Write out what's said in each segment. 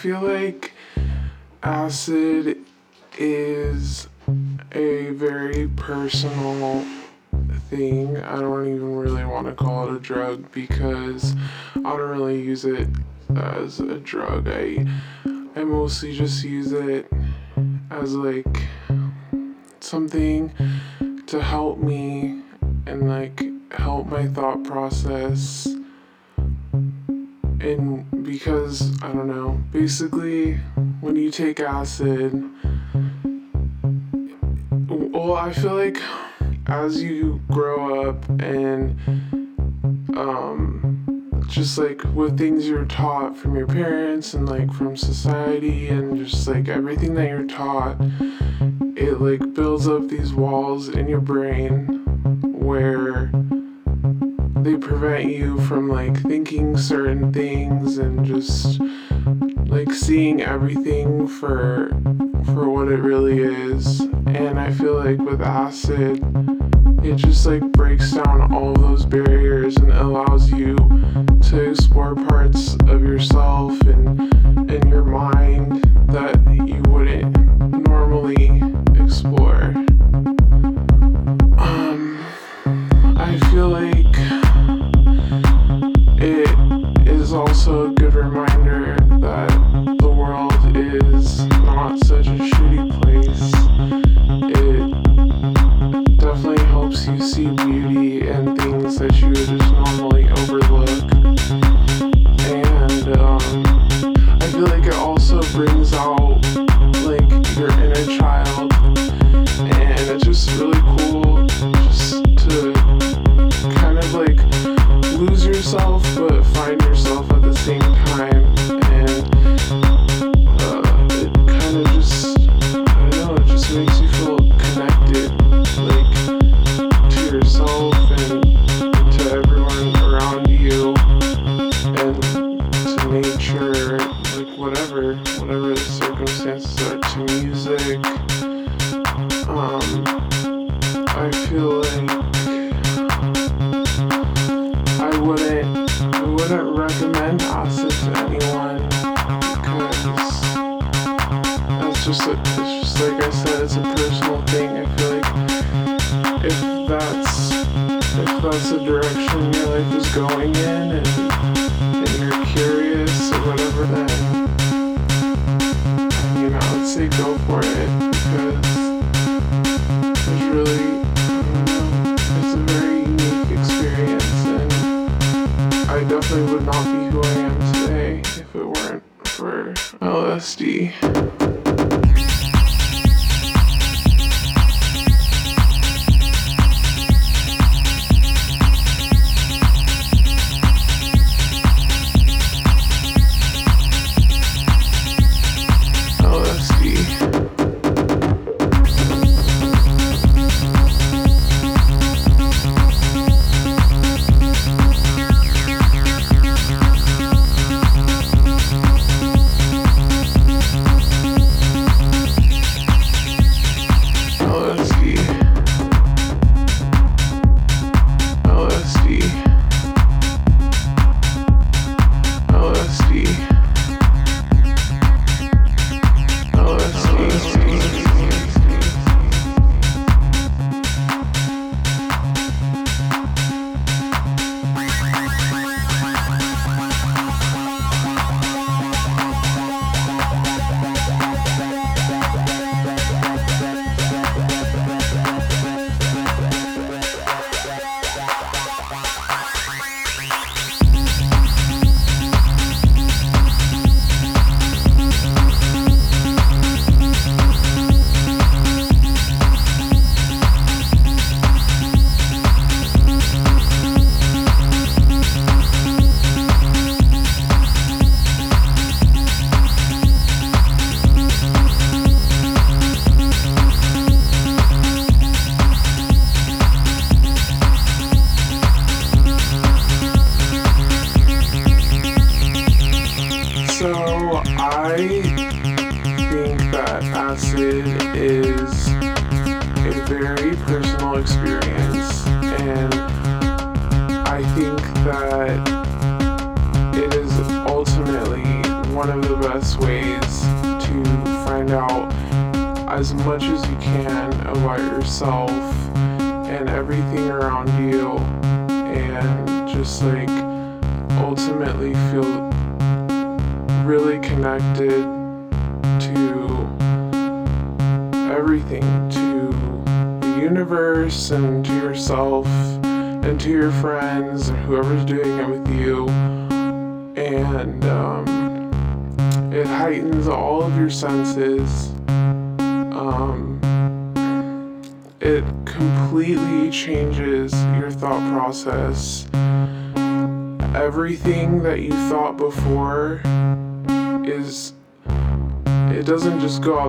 Feel like acid is a very personal thing. I don't even really want to call it a drug because I don't really use it as a drug. I I mostly just use it as like something to help me and like help my thought process and because I don't know, basically when you take acid well, I feel like as you grow up and um just like with things you're taught from your parents and like from society and just like everything that you're taught it like builds up these walls in your brain where they prevent you from like thinking certain things and just like seeing everything for for what it really is. And i feel like with acid it just like breaks down all those barriers and allows you to explore parts of yourself and in your mind that you wouldn't normally explore. Um i feel like is also a good reminder that the world is not such a shitty place it definitely helps you see beauty in things that you would just normally overlook. And um, I feel like it also brings out like your inner child, and it's just really cool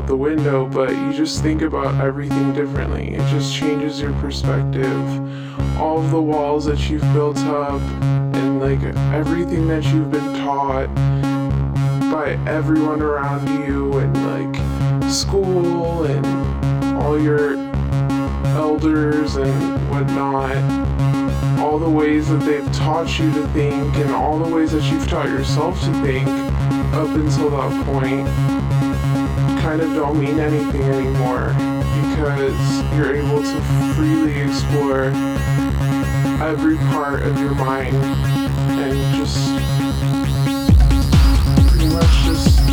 out the window, but you just think about everything differently. It just changes your perspective. All of the walls that you've built up and like everything that you've been taught by everyone around you and like school and all your elders and whatnot, all the ways that they've taught you to think and all the ways that you've taught yourself to think up until that point kind of don't mean anything anymore because you're able to freely explore every part of your mind and just pretty much just